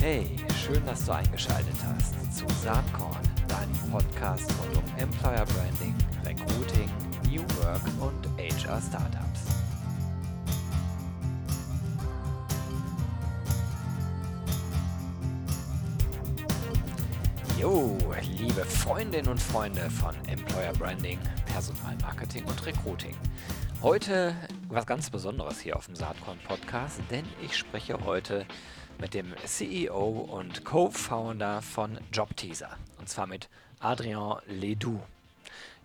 Hey, schön, dass du eingeschaltet hast zu Saatkorn, deinem Podcast rund um Employer Branding, Recruiting, New Work und HR Startups. Jo, liebe Freundinnen und Freunde von Employer Branding, Personalmarketing und Recruiting. Heute was ganz Besonderes hier auf dem Saatkorn Podcast, denn ich spreche heute mit dem CEO und Co-Founder von JobTeaser und zwar mit Adrien Ledoux.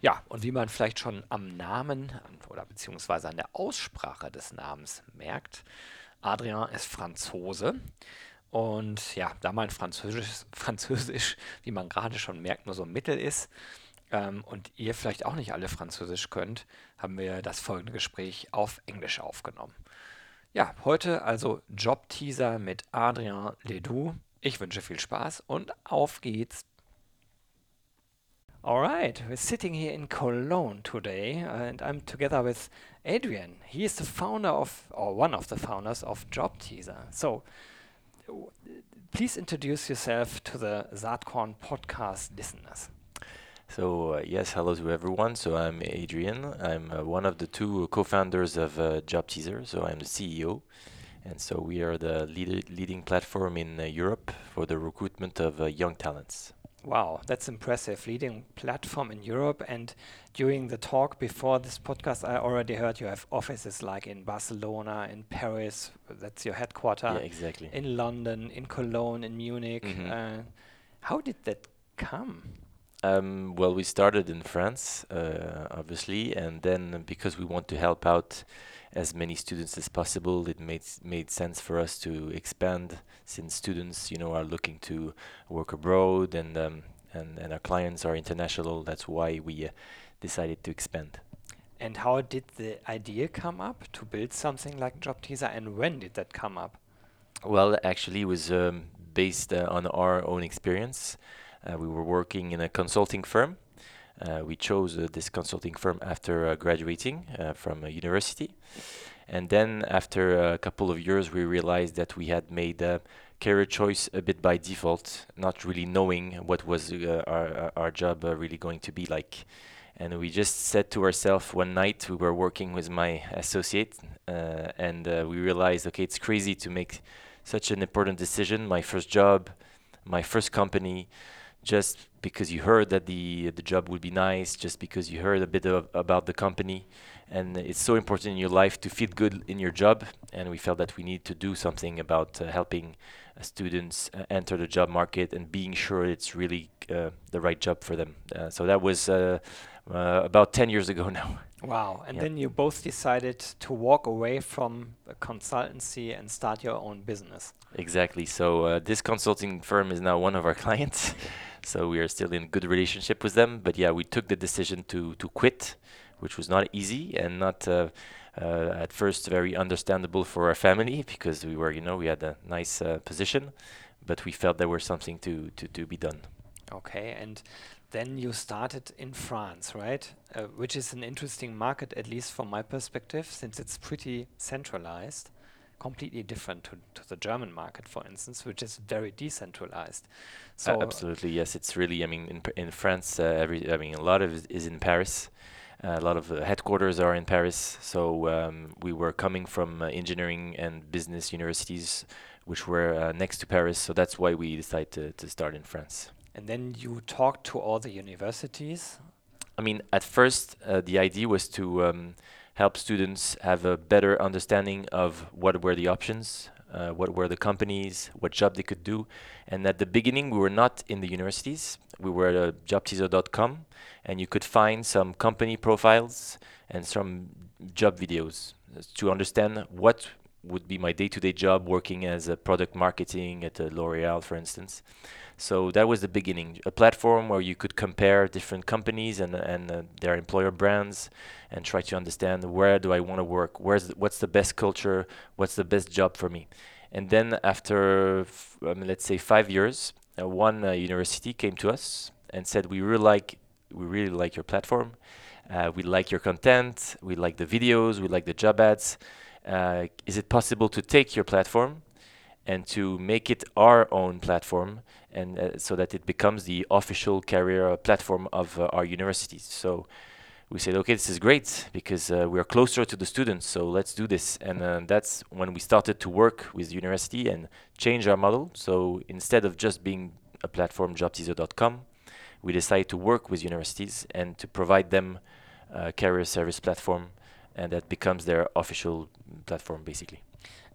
Ja, und wie man vielleicht schon am Namen oder beziehungsweise an der Aussprache des Namens merkt, Adrien ist Franzose und ja, da mein Französisch, Französisch, wie man gerade schon merkt, nur so mittel ist ähm, und ihr vielleicht auch nicht alle Französisch könnt, haben wir das folgende Gespräch auf Englisch aufgenommen. Ja, heute also Job-Teaser mit Adrien Ledoux. Ich wünsche viel Spaß und auf geht's. All right, we're sitting here in Cologne today, and I'm together with Adrian. He is the founder of, or one of the founders of Job Teaser. So, please introduce yourself to the Saatkorn podcast listeners. So uh, yes, hello to everyone. So I'm Adrien. I'm uh, one of the two co-founders of uh, Job Teaser. So I'm the CEO, and so we are the lead- leading platform in uh, Europe for the recruitment of uh, young talents. Wow, that's impressive. Leading platform in Europe. And during the talk before this podcast, I already heard you have offices like in Barcelona, in Paris, that's your headquarter. Yeah, exactly. In London, in Cologne, in Munich. Mhm. Uh, how did that come? Um, well, we started in France, uh, obviously, and then because we want to help out as many students as possible, it made made sense for us to expand. Since students, you know, are looking to work abroad, and um, and and our clients are international, that's why we uh, decided to expand. And how did the idea come up to build something like Job Teaser? And when did that come up? Well, actually, it was um, based uh, on our own experience. Uh, we were working in a consulting firm. Uh, we chose uh, this consulting firm after graduating from a university. And then, after a couple of years, we realized that we had made a career choice a bit by default, not really knowing what was uh, our, our- job uh, really going to be like. And we just said to ourselves one night, we were working with my associate, uh, and we realized, okay, it's crazy to make such an important decision, my first job, my first company, just because you heard that the the job would be nice, just because you heard a bit of, about the company, and it's so important in your life to feel good in your job, and we felt that we need to do something about uh, helping uh, students uh, enter the job market and being sure it's really uh, the right job for them. Uh, so that was uh, uh, about 10 years ago now. Wow. And Yeah. then you both decided to walk away from a consultancy and start your own business. Exactly. So uh, this consulting firm is now one of our clients. So we are still in good relationship with them. But yeah, we took the decision to to quit, which was not easy and not uh, uh, at first very understandable for our family because we were, you know, we had a nice uh, position, but we felt there was something to to to be done. Okay. And then you started in France, right? Uh, which is an interesting market, at least from my perspective, since it's pretty centralized, completely different to, to the German market, for instance, which is very decentralized. Uh, So, absolutely, yes. It's really, I mean, in, in France, uh, every, I mean, a lot of it is in Paris. Uh, a lot of uh, headquarters are in Paris. So um, we were coming from uh, engineering and business universities, which were uh, next to Paris. So that's why we decided to, to start in France. and then you talked to all the universities. I mean, at first, uh, the idea was to um, help students have a better understanding of what were the options, uh, what were the companies, what job they could do. And at the beginning, we were not in the universities. We were at jobteaser.com, and you could find some company profiles and some job videos to understand what would be my day-to-day job working as a product marketing at L'Oreal, for instance. So that was the beginning, a platform where you could compare different companies and and uh, their employer brands, and try to understand where do I want to work, where's what's the best culture, what's the best job for me. And then after, f- um, let's say five years, uh, one uh, university came to us and said, we really like we really like your platform, uh, we like your content, we like the videos, we like the job ads. Uh, is it possible to take your platform and to make it our own platform and uh, so that it becomes the official career platform of uh, our universities. So we said, okay, this is great because uh, we are closer to the students, so let's do this. And uh, that's when we started to work with the university and change our model. So instead of just being a platform, jobteaser.com, we decided to work with universities and to provide them a career service platform, and that becomes their official platform, basically.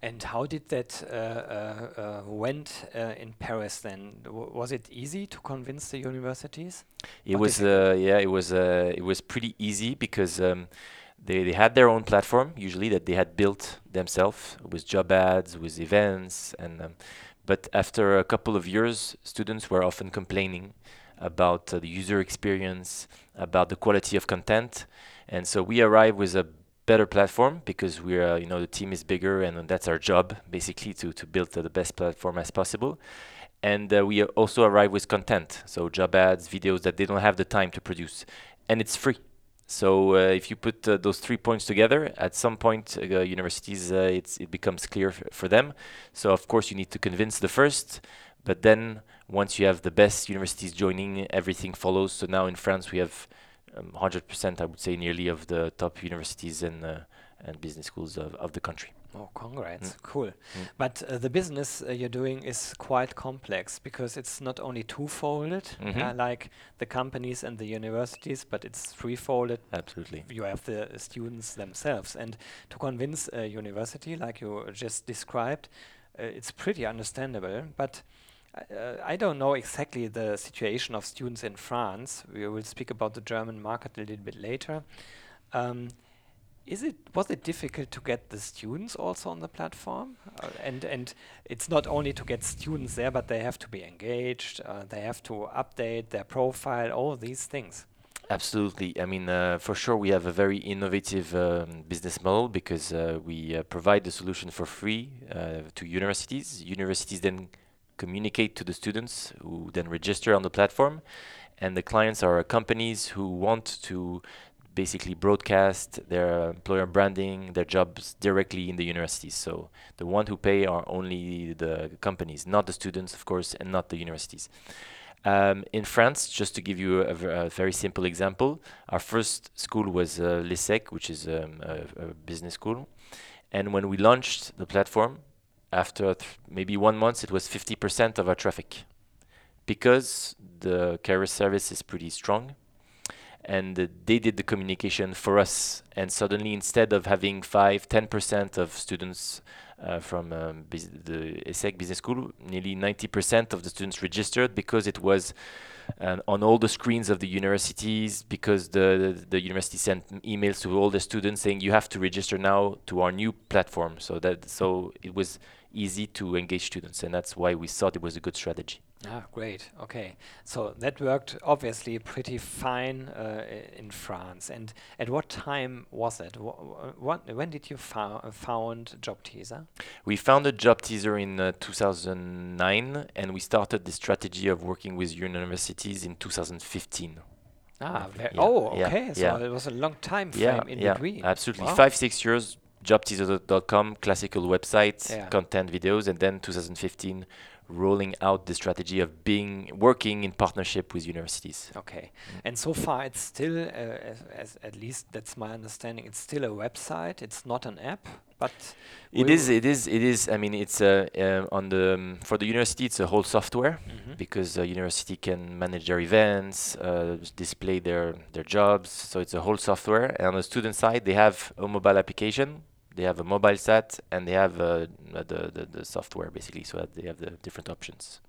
And how did that uh, uh, uh, went uh, in Paris then? W was it easy to convince the universities? It was, uh, yeah, it was, uh, it was pretty easy because um, they, they had their own platform usually that they had built themselves with job ads, with events, and um, but after a couple of years, students were often complaining about the user experience, about the quality of content, and so we arrived with a better platform because we're you know the team is bigger and that's our job basically to to build the best platform as possible. And uh, we also arrive with content. So job ads videos that they don't have the time to produce. And it's free. So uh, if you put uh, those three points together at some point uh, universities it becomes clear for them. So of course you need to convince the first. But then once you have the best universities joining everything follows. So now in france we have um, 100%, I would say, nearly of the top universities and uh, and business schools of, of the country. Oh, congrats! Mm. Cool. Mm. But uh, the business uh, you're doing is quite complex because it's not only two-folded, mm -hmm. like the companies and the universities, but it's three-folded. Absolutely. You have the students themselves, and to convince a university, like you just described, uh, it's pretty understandable. But uh, I don't know exactly the situation of students in France. We will speak about the German market a little bit later. Um, is it was it difficult to get the students also on the platform? Uh, and and it's not only to get students there, but they have to be engaged. Uh, they have to update their profile. All these things. Absolutely. I mean, uh, for sure, we have a very innovative um, business model because uh, we uh, provide the solution for free uh, to universities. Universities then communicate to the students who then register on the platform. And the clients are companies who want to basically broadcast their employer branding, their jobs directly in the universities. So the one who pay are only the companies, not the students, of course, and not the universities. Um, in France, just to give you a, a, very simple example, our first school was uh, which is um, a, a, business school. And when we launched the platform, after maybe one month, it was 50% of our traffic. Because the carrier service is pretty strong and uh, they did the communication for us and suddenly instead of having 5 10% of students uh, from um, the ESSEC business school nearly 90% of the students registered because it was uh, on all the screens of the universities because the, the, the university sent emails to all the students saying you have to register now to our new platform. So that so it was easy to engage students, and that's why we thought it was a good strategy. Ah, great. Okay, so that worked obviously pretty fine uh, in France. And at what time was it? what, when did you fo found Job Teaser? We founded Job Teaser in uh, 2009, and we started the strategy of working with universities in 2015. Ah, yeah. oh, okay. Yeah. So yeah. it was a long time frame in between. Absolutely, wow. five, six years jobteaser.com, classical website, yeah. content videos, and then 2015 rolling out the strategy of being working in partnership with universities. Okay, mm. and so far it's still, uh, as, as, at least that's my understanding, it's still a website. It's not an app, but it is. It is. It is. I mean, it's uh, uh, on the um, for the university. It's a whole software mm -hmm. because the university can manage their events, uh, display their their jobs. So it's a whole software. And on the student side, they have a mobile application they have a mobile set and they have uh, the, the, the software basically, so that they have the different options.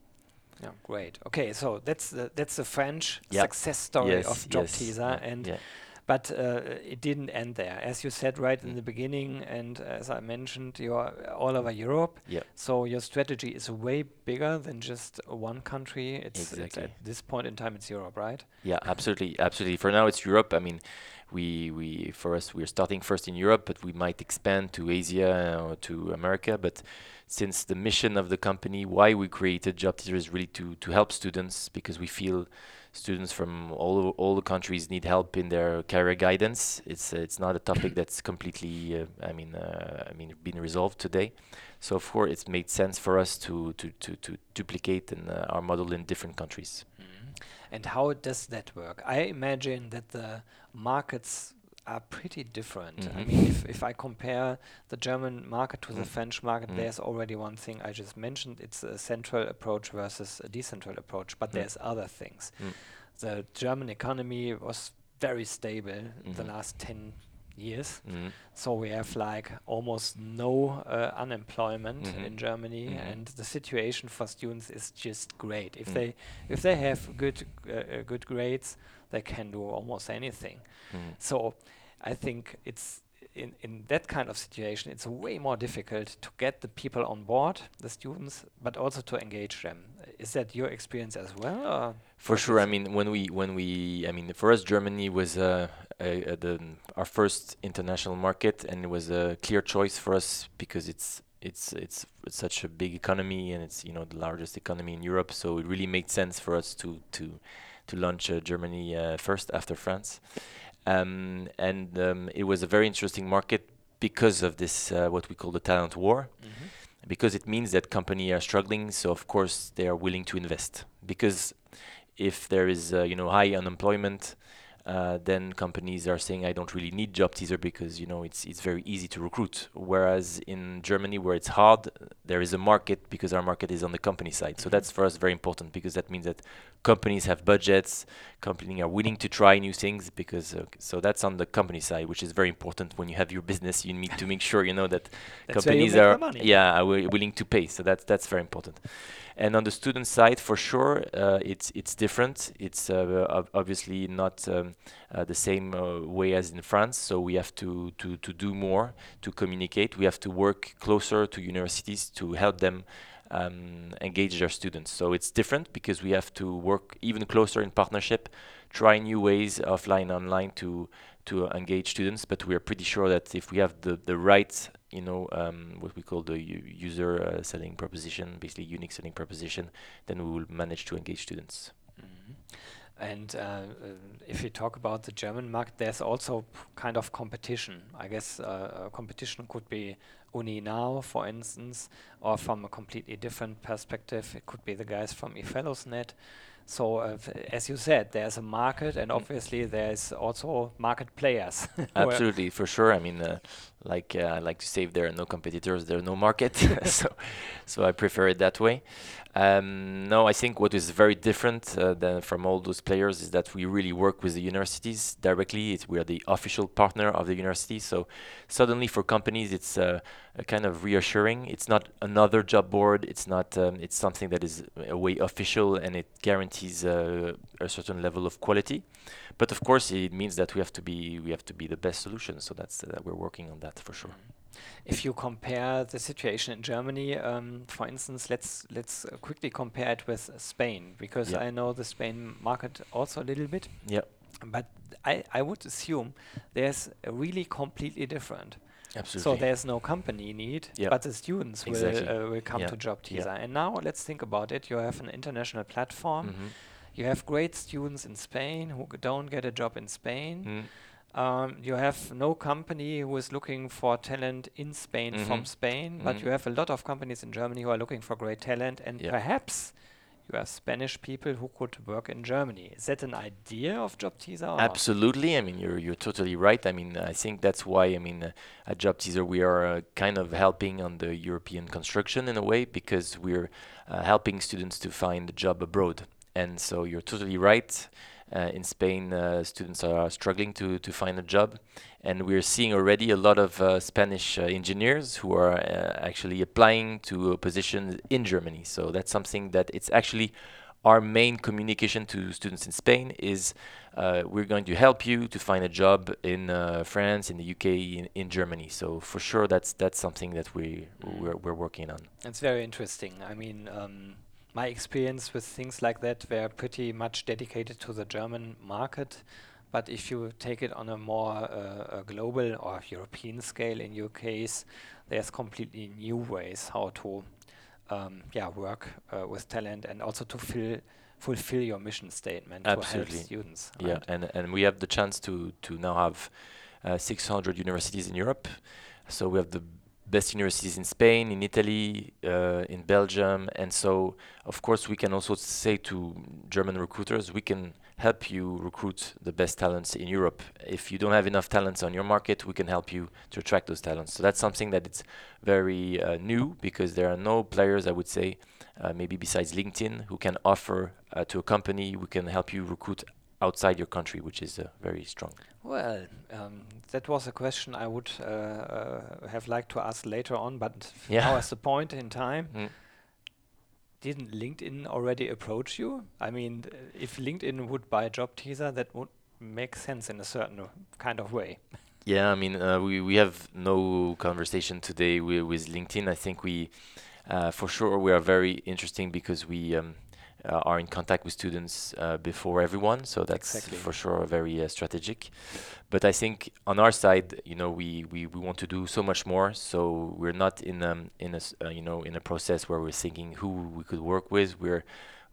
Yeah, great. Okay, so that's the, that's the French yep. success story yes, of Job yes, Teaser, yeah, and yeah. But uh, it didn't end there, as you said right mm. in the beginning, and as I mentioned, you're all over Europe. Yeah. So your strategy is way bigger than just one country. It's, exactly. it's at this point in time, it's Europe, right? Yeah, absolutely, absolutely. For now, it's Europe. I mean we we for us we're starting first in Europe, but we might expand to Asia or to America. But since the mission of the company, why we created Job Teaser is really to to help students because we feel students from all all the countries need help in their career guidance. It's it's not a topic that's completely, uh, I mean, uh, I mean, been resolved today. So of course, it's made sense for us to to to, to duplicate in, uh, our model in different countries. Mm -hmm. And how does that work? I imagine that the markets are pretty different. Mm -hmm. I mm-hmm. mean, if, if I compare the German market to mm. the French market, mm. there's already one thing I just mentioned. It's a central approach versus a decentral approach, but mm. there's other things. Mm. The German economy was very stable -hmm. the last 10 years. Mm. So we have like almost no uh, unemployment -hmm. in Germany, -hmm. and the situation for students is just great. If they if they have good uh, uh, good grades, they can do almost anything. Mm. So I think it's in, in that kind of situation, it's way more difficult to get the people on board, the students, but also to engage them. Is that your experience as well? For sure. I mean, when we when we, I mean, for us, Germany was uh, a, a the, our first international market, and it was a clear choice for us because it's it's it's such a big economy, and it's you know the largest economy in Europe. So it really made sense for us to to to launch uh, Germany uh, first after France. Um, and um, it was a very interesting market because of this, uh, what we call the talent war. Mm-hmm. Because it means that companies are struggling, so of course they are willing to invest. Because if there is, uh, you know, high unemployment, uh, then companies are saying I don't really need job teaser because you know it's it's very easy to recruit. Whereas in Germany, where it's hard, there is a market because our market is on the company side. So mm-hmm. that's for us very important because that means that companies have budgets, companies are willing to try new things because uh, so that's on the company side, which is very important. When you have your business, you need to make sure you know that companies are yeah are willing to pay. So that's that's very important. And on the student side, for sure, uh, it's it's different. It's uh, obviously not um, uh, the same uh, way as in France. So we have to, to to do more to communicate. We have to work closer to universities to help them um, engage their students. So it's different because we have to work even closer in partnership, try new ways offline, online to to engage students. But we are pretty sure that if we have the the right you know um, what we call the user uh, selling proposition, basically unique selling proposition, then we will manage to engage students. Mm -hmm. And uh, uh, if you talk about the German market, there's also kind of competition. I guess uh, competition could be Uni Now, for instance, or from a completely different perspective, it could be the guys from eFellowsNet. So uh, as you said, there's a market, and mm. obviously there's also market players. Absolutely, for sure. I mean, uh, like uh, I like to say, if there are no competitors, there are no market. so, so I prefer it that way. Um, no, I think what is very different uh, than from all those players is that we really work with the universities directly. It's, we are the official partner of the university. So suddenly for companies, it's uh, kind of reassuring. It's not another job board. It's not. Um, it's something that is a way official and it guarantees uh, a certain level of quality. But of course, it means that we have to be we have to be the best solution. So that's uh, we're working on that for sure. If you compare the situation in Germany, um, for instance, let's let's uh, quickly compare it with Spain because I know the Spain market also a little bit. Yeah. But I, I would assume there's really completely different. Absolutely. So there's no company need, yep. but the students exactly. will uh, will come yep. to Job Teaser. Yep. And now let's think about it. You have an international platform. Mm -hmm. You have great students in Spain who don't get a job in Spain. Mm um, you have no company who is looking for talent in Spain mm-hmm. from Spain, mm-hmm. but you have a lot of companies in Germany who are looking for great talent, and yeah. perhaps you have Spanish people who could work in Germany. Is that an idea of Job Teaser? Absolutely. I mean, you're you're totally right. I mean, I think that's why I mean uh, at Job Teaser we are uh, kind of helping on the European construction in a way because we're uh, helping students to find a job abroad. And so you're totally right. Uh, in Spain, uh, students are struggling to, to find a job. And we're seeing already a lot of uh, Spanish engineers who are actually applying to a position in Germany. So that's something that it's actually our main communication to students in Spain is uh, we're going to help you to find a job in uh, France, in the UK, in, in, Germany. So for sure, that's that's something that we we're, we're working on. That's very interesting. I mean, um, my experience with things like that were pretty much dedicated to the German market. But if you take it on a more uh, a global or European scale, in your case, there's completely new ways how to um, yeah work uh, with talent and also to fill fulfill your mission statement Absolutely. to help students. Yeah, right? and and we have the chance to to now have uh, 600 universities in Europe. So we have the best universities in Spain, in Italy, uh, in Belgium, and so of course we can also say to German recruiters, we can help you recruit the best talents in Europe. If you don't have enough talents on your market, we can help you to attract those talents. So that's something that it's very uh, new because there are no players, I would say, uh, maybe besides LinkedIn, who can offer uh, to a company, we can help you recruit outside your country, which is uh, very strong. Well, um, that was a question I would uh, uh, have liked to ask later on, but Yeah. now as the point in time, Mm. didn't LinkedIn already approach you? I mean, if LinkedIn would buy Job Teaser, that would make sense in a certain kind of way. Yeah, I mean, uh, we we have no conversation today wi- with LinkedIn. I think we, uh, for sure, we are very interesting because we um, are in contact with students uh, before everyone. So that's Exactly. for sure very uh, strategic. But I think on our side, you know, we, we, we want to do so much more. So we're not in um in a uh, you know in a process where we're thinking who we could work with. We're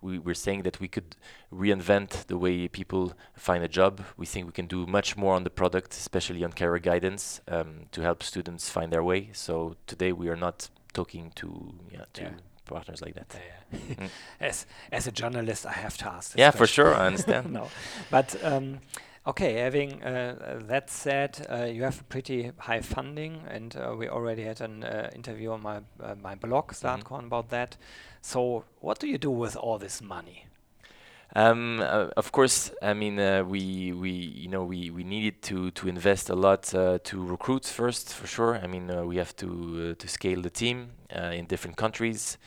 we, we're saying that we could reinvent the way people find a job. We think we can do much more on the product, especially on career guidance, um, to help students find their way. So today we are not talking to yeah, to Yeah. Partners like that. Mm. as as a journalist, I have to ask. Yeah, for sure, I understand. no, but um, okay. Having uh, that said, uh, you have pretty high funding, and uh, we already had an uh, interview on my uh, my blog, Saatkorn, about that. So, what do you do with all this money? Um, uh, of course, I mean uh, we we you know we, we needed to to invest a lot uh, to recruit first for sure. I mean uh, we have to uh, to scale the team uh, in different countries,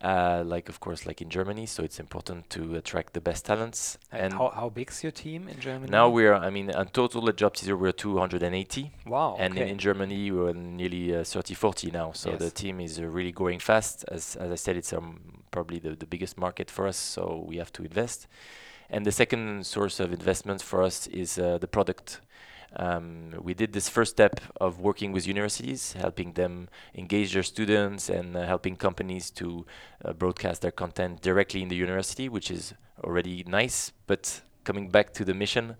uh, like of course like in Germany. So it's important to attract the best talents. And, how how big's your team in Germany? now we're I mean in total at Job Teaser we're 280, wow. and in, okay. in Germany we're nearly uh, 30 40 now. So the team is uh, really growing fast. As as I said, it's um, probably the, the biggest market for us. So we have to invest. And the second source of investment for us is uh, the product. Um, we did this first step of working with universities, helping them engage their students and uh, helping companies to uh, broadcast their content directly in the university, which is already nice. But coming back to the mission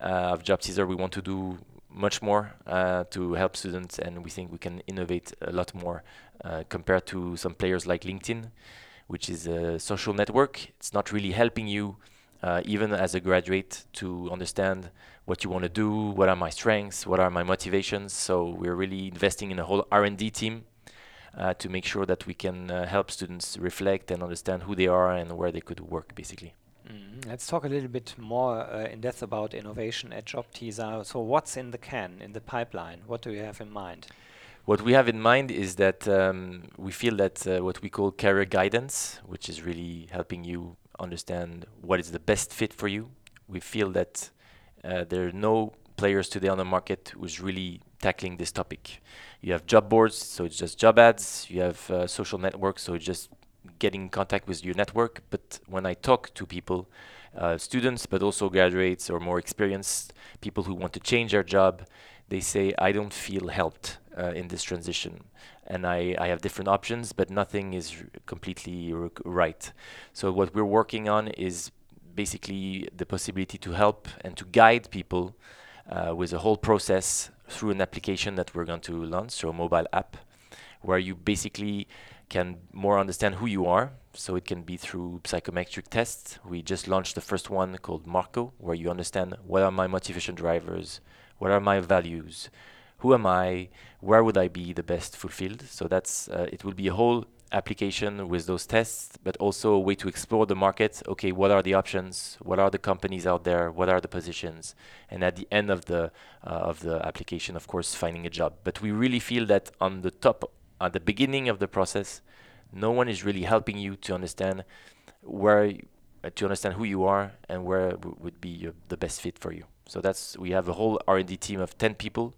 uh, of Job we want to do much more uh, to help students, and we think we can innovate a lot more uh, compared to some players like LinkedIn, which is a social network. It's not really helping you, uh, even as a graduate, to understand what you want to do, what are my strengths, what are my motivations. So we're really investing in a whole R&D team uh, to make sure that we can uh, help students reflect and understand who they are and where they could work, basically. Mm, Let's talk a little bit more uh, in depth about innovation at Job Teaser. So, what's in the can, in the pipeline? What do you have in mind? What we have in mind is that um, we feel that uh, what we call career guidance, which is really helping you understand what is the best fit for you, we feel that uh, there are no players today on the market who's really tackling this topic. You have job boards, so it's just job ads. You have uh, social networks, so it's just getting in contact with your network. But when I talk to people, uh, students, but also graduates or more experienced people who want to change their job, they say, I don't feel helped uh, in this transition. And I, I have different options, but nothing is completely right. So, what we're working on is basically the possibility to help and to guide people uh, with a whole process through an application that we're going to launch, so a mobile app, where you basically can more understand who you are. So it can be through psychometric tests. We just launched the first one called Marco, where you understand what are my motivation drivers, what are my values, who am I, where would I be the best fulfilled. So that's uh, it will be a whole application with those tests, but also a way to explore the market. Okay, what are the options? What are the companies out there? What are the positions? And at the end of the uh, of the application, of course, finding a job. But we really feel that on the top, at the beginning of the process, no one is really helping you to understand where uh, to understand who you are and where would be the best fit for you. So that's we have a whole R&D team of 10 people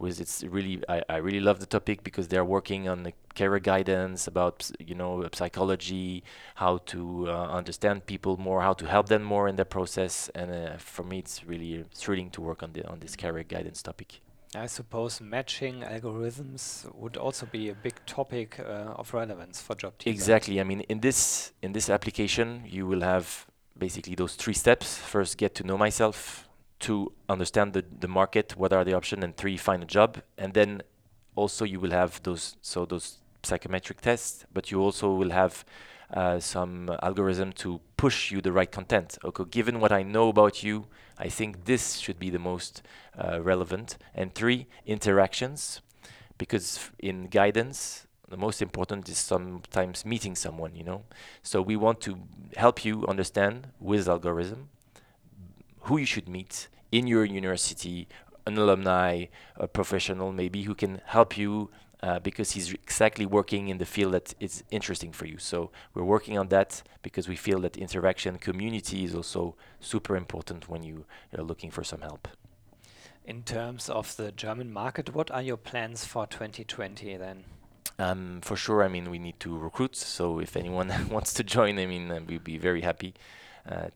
with it's really I, I really love the topic because they're working on the career guidance about you know psychology how to uh, understand people more how to help them more in their process and uh, for me it's really thrilling to work on the on this career guidance topic I suppose matching algorithms would also be a big topic uh, of relevance for Job. Exactly. I mean, in this in this application, you will have basically those three steps. First, get to know myself. Two, understand the, the market. What are the options? And three, find a job. And then also you will have those so those psychometric tests, but you also will have uh, some algorithm to push you the right content. Okay, given what I know about you, I think this should be the most uh, relevant. And three, interactions, because in guidance, the most important is sometimes meeting someone, you know. So we want to help you understand with algorithm who you should meet in your university, an alumni, a professional maybe who can help you uh, because he's exactly working in the field that is interesting for you. So we're working on that because we feel that interaction community is also super important when you are looking for some help. In terms of the German market, what are your plans for 2020 then? Um, for sure, I mean, we need to recruit. So if anyone wants to join, I mean, uh, we'd be very happy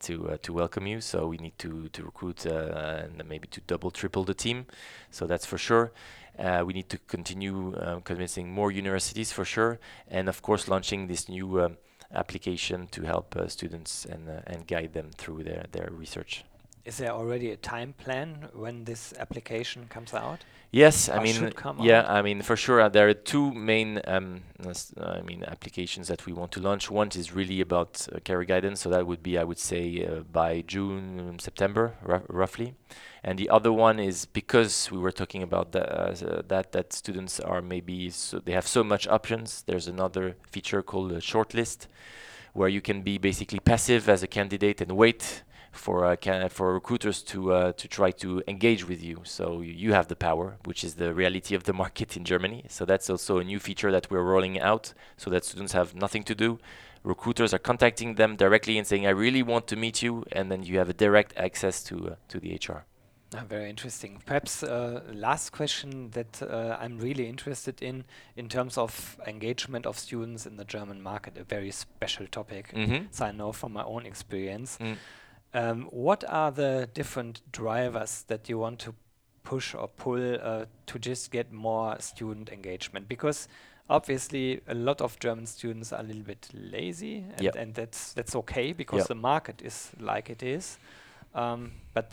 to uh, to welcome you. So we need to to recruit uh, and maybe to double, triple the team. So that's for sure. Uh, we need to continue um, convincing more universities for sure, and of course launching this new um, application to help uh, students and uh, and guide them through their their research. Is there already a time plan when this application comes out? Yes, I mean, yeah, out? I mean, for sure, uh, there are two main, um, I mean, applications that we want to launch. One is really about uh, career guidance, so that would be, I would say, uh, by June, September, roughly. And the other one is because we were talking about that, uh, that that students are maybe so they have so much options. There's another feature called a shortlist, where you can be basically passive as a candidate and wait for uh, for recruiters to uh, to try to engage with you. So you have the power, which is the reality of the market in Germany. So that's also a new feature that we're rolling out, so that students have nothing to do. Recruiters are contacting them directly and saying, "I really want to meet you," and then you have a direct access to uh, to the HR. Ah, very interesting. Perhaps uh, last question that uh, I'm really interested in, in terms of engagement of students in the German market, a very special topic, mm -hmm. so I know from my own experience. Mm. Um, what are the different drivers that you want to push or pull uh, to just get more student engagement? Because obviously a lot of German students are a little bit lazy, and, yep. and that's that's okay because yep. the market is like it is. Um, but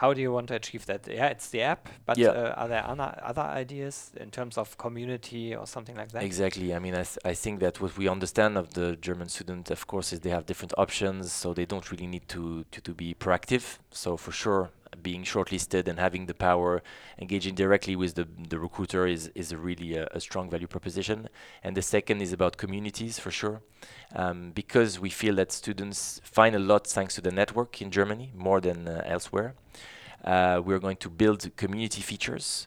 how do you want to achieve that? Yeah, it's the app, but yeah. uh, are there other, other ideas in terms of community or something like that? Exactly. I mean, I, th I think that what we understand of the German student, of course, is they have different options, so they don't really need to, to, to be proactive. So for sure, being shortlisted and having the power, engaging directly with the, the recruiter is, is really a, a strong value proposition. And the second is about communities for sure, um, because we feel that students find a lot thanks to the network in Germany more than uh, elsewhere. Uh, we're going to build community features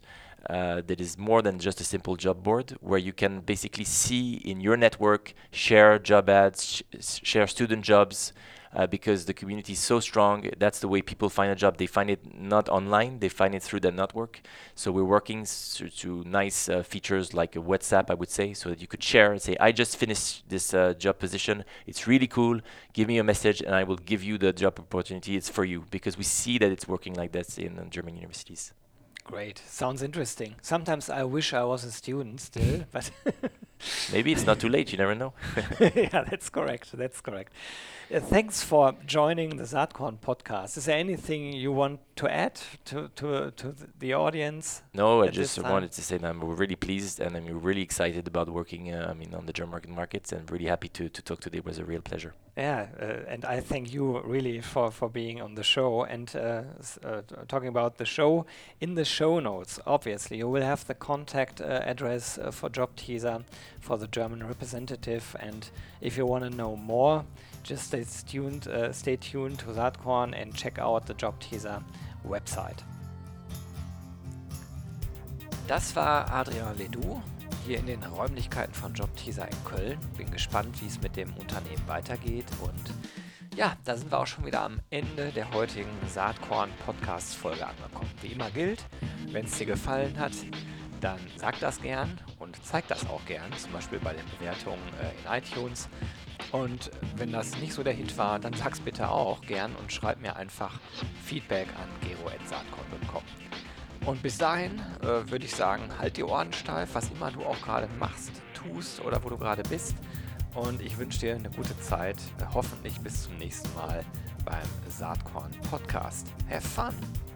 uh, that is more than just a simple job board where you can basically see in your network share job ads sh share student jobs uh, because the community is so strong. That's the way people find a job. They find it not online, they find it through the network. So we're working to nice uh, features like a WhatsApp, I would say, so that you could share and say, I just finished this uh, job position. It's really cool. Give me a message and I will give you the job opportunity. It's for you because we see that it's working like that in uh, German universities. Great. Sounds interesting. Sometimes I wish I was a student still, but maybe it's not too late. You never know. yeah, that's correct. That's correct. Uh, thanks for joining the Saatkorn podcast. Is there anything you want to add to to, to the audience? No, I just wanted to say that I'm really pleased and I'm really excited about working. Uh, I mean, on the German market markets, and really happy to to talk today. It was a real pleasure. Yeah, uh, and I thank you really for for being on the show and uh, uh talking about the show. In the show notes, obviously, you will have the contact uh, address for Job Teaser for the German representative, and if you want to know more just stay tuned, uh, stay tuned to Saatkorn and check out the Job Teaser website. Das war Adrian Ledoux hier in den Räumlichkeiten von Job Teaser in Köln. Bin gespannt, wie es mit dem Unternehmen weitergeht und ja, da sind wir auch schon wieder am Ende der heutigen Saatkorn Podcast Folge angekommen. Wie immer gilt, wenn es dir gefallen hat, dann sag das gern und zeig das auch gern, zum Beispiel bei den Bewertungen äh, in iTunes. Und wenn das nicht so der Hit war, dann sag's bitte auch gern und schreib mir einfach Feedback an gero.saatkorn.com. Und bis dahin äh, würde ich sagen, halt die Ohren steif, was immer du auch gerade machst, tust oder wo du gerade bist. und ich wünsche dir eine gute Zeit. Hoffentlich bis zum nächsten Mal beim Saatkorn Podcast. Have fun!